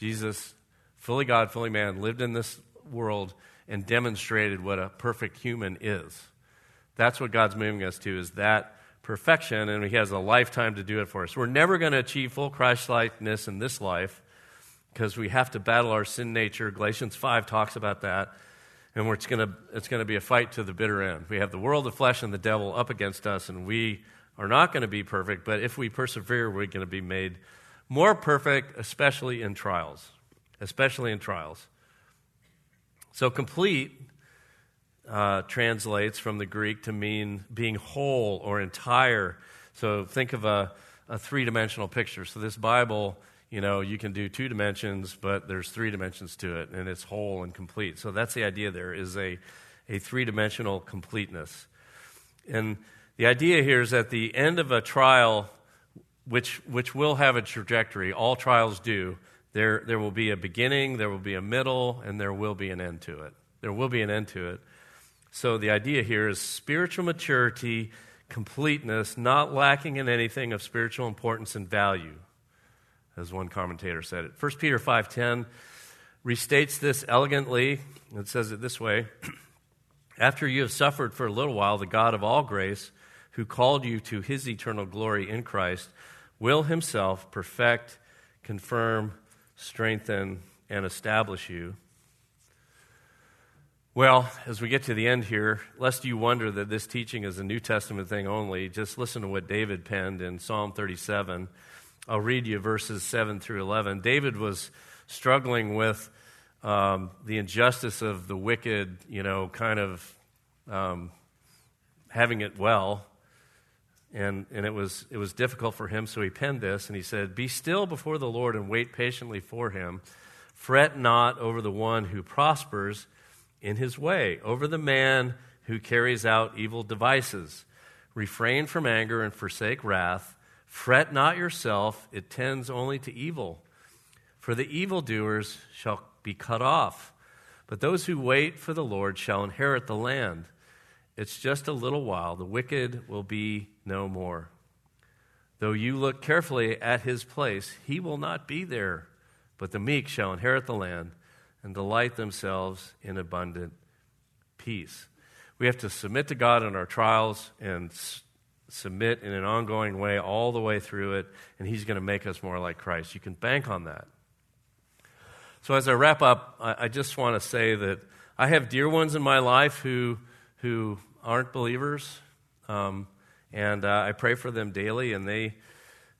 Jesus, fully God, fully man, lived in this world and demonstrated what a perfect human is. That's what God's moving us to, is that perfection, and he has a lifetime to do it for us. We're never going to achieve full Christ-likeness in this life because we have to battle our sin nature. Galatians 5 talks about that. And it's going it's to be a fight to the bitter end. We have the world, the flesh, and the devil up against us, and we are not going to be perfect, but if we persevere, we're going to be made more perfect, especially in trials. Especially in trials. So, complete uh, translates from the Greek to mean being whole or entire. So, think of a, a three dimensional picture. So, this Bible, you know, you can do two dimensions, but there's three dimensions to it, and it's whole and complete. So, that's the idea there is a, a three dimensional completeness. And the idea here is at the end of a trial, which, which will have a trajectory, all trials do, there, there will be a beginning, there will be a middle, and there will be an end to it. There will be an end to it. So the idea here is spiritual maturity, completeness, not lacking in anything of spiritual importance and value, as one commentator said it. 1 Peter 5.10 restates this elegantly. It says it this way. After you have suffered for a little while, the God of all grace, who called you to his eternal glory in Christ, will himself perfect, confirm, strengthen, and establish you. Well, as we get to the end here, lest you wonder that this teaching is a New Testament thing only, just listen to what David penned in Psalm 37. I'll read you verses 7 through 11. David was struggling with um, the injustice of the wicked, you know, kind of um, having it well and, and it, was, it was difficult for him, so he penned this, and he said, Be still before the Lord and wait patiently for him. Fret not over the one who prospers in his way, over the man who carries out evil devices. Refrain from anger and forsake wrath. Fret not yourself, it tends only to evil. For the evildoers shall be cut off, but those who wait for the Lord shall inherit the land. It's just a little while. The wicked will be no more. Though you look carefully at his place, he will not be there. But the meek shall inherit the land and delight themselves in abundant peace. We have to submit to God in our trials and s- submit in an ongoing way all the way through it, and He's going to make us more like Christ. You can bank on that. So, as I wrap up, I, I just want to say that I have dear ones in my life who who aren't believers, um, and uh, I pray for them daily, and they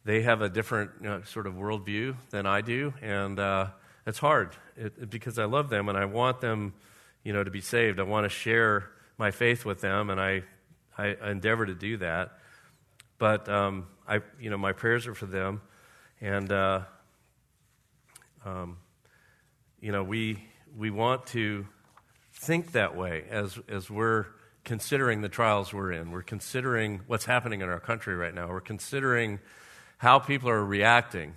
they have a different you know, sort of worldview than I do, and uh, it's hard it, because I love them and I want them, you know, to be saved. I want to share my faith with them, and I I, I endeavor to do that. But um, I, you know, my prayers are for them, and uh, um, you know, we we want to think that way as, as we're considering the trials we're in. We're considering what's happening in our country right now. We're considering how people are reacting.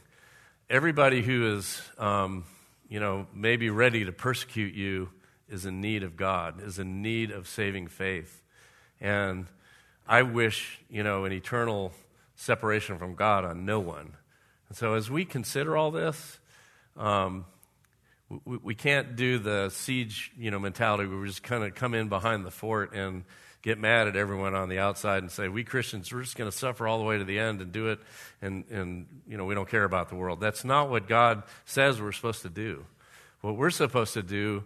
Everybody who is, um, you know, maybe ready to persecute you is in need of God, is in need of saving faith. And I wish, you know, an eternal separation from God on no one. And so as we consider all this, um, we, we can't do the siege, you know, mentality where we just kind of come in behind the fort and get mad at everyone on the outside and say, we Christians, we're just going to suffer all the way to the end and do it, and, and you know, we don't care about the world. That's not what God says we're supposed to do. What we're supposed to do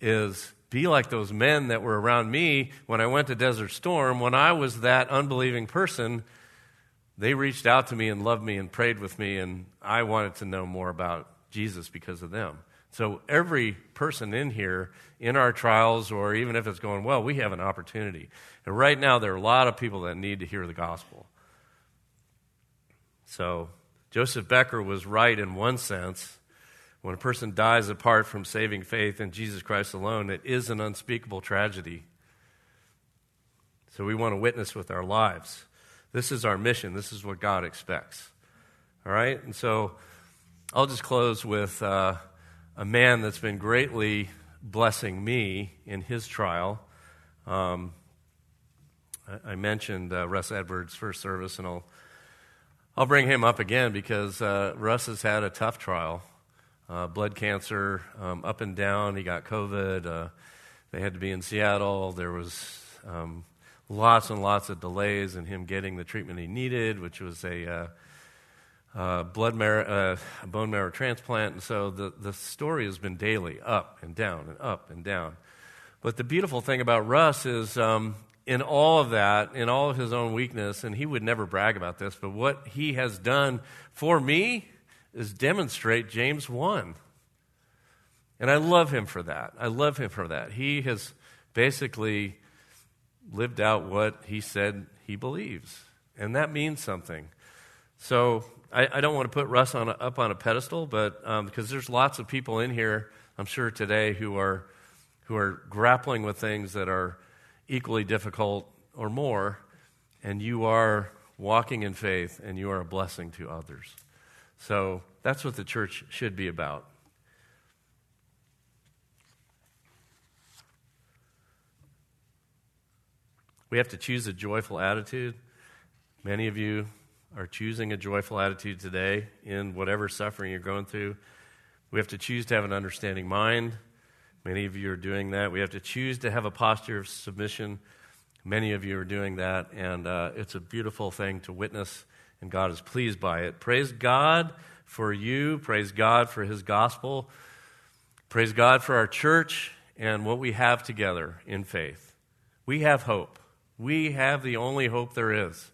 is be like those men that were around me when I went to Desert Storm. When I was that unbelieving person, they reached out to me and loved me and prayed with me, and I wanted to know more about Jesus because of them. So, every person in here, in our trials, or even if it's going well, we have an opportunity. And right now, there are a lot of people that need to hear the gospel. So, Joseph Becker was right in one sense. When a person dies apart from saving faith in Jesus Christ alone, it is an unspeakable tragedy. So, we want to witness with our lives. This is our mission. This is what God expects. All right? And so, I'll just close with. Uh, a man that's been greatly blessing me in his trial. Um, I, I, mentioned uh, Russ Edwards' first service, and I'll, I'll bring him up again because uh, Russ has had a tough trial. Uh, blood cancer, um, up and down. He got COVID. Uh, they had to be in Seattle. There was um, lots and lots of delays in him getting the treatment he needed, which was a uh, uh, blood marrow, uh, bone marrow transplant. And so the, the story has been daily up and down and up and down. But the beautiful thing about Russ is um, in all of that, in all of his own weakness, and he would never brag about this, but what he has done for me is demonstrate James 1. And I love him for that. I love him for that. He has basically lived out what he said he believes. And that means something. So I, I don't want to put Russ on a, up on a pedestal, but um, because there's lots of people in here, I'm sure today, who are who are grappling with things that are equally difficult or more, and you are walking in faith and you are a blessing to others. So that's what the church should be about. We have to choose a joyful attitude. Many of you are choosing a joyful attitude today in whatever suffering you're going through. We have to choose to have an understanding mind. Many of you are doing that. We have to choose to have a posture of submission. Many of you are doing that, and uh, it's a beautiful thing to witness, and God is pleased by it. Praise God for you. Praise God for His gospel. Praise God for our church and what we have together in faith. We have hope. We have the only hope there is.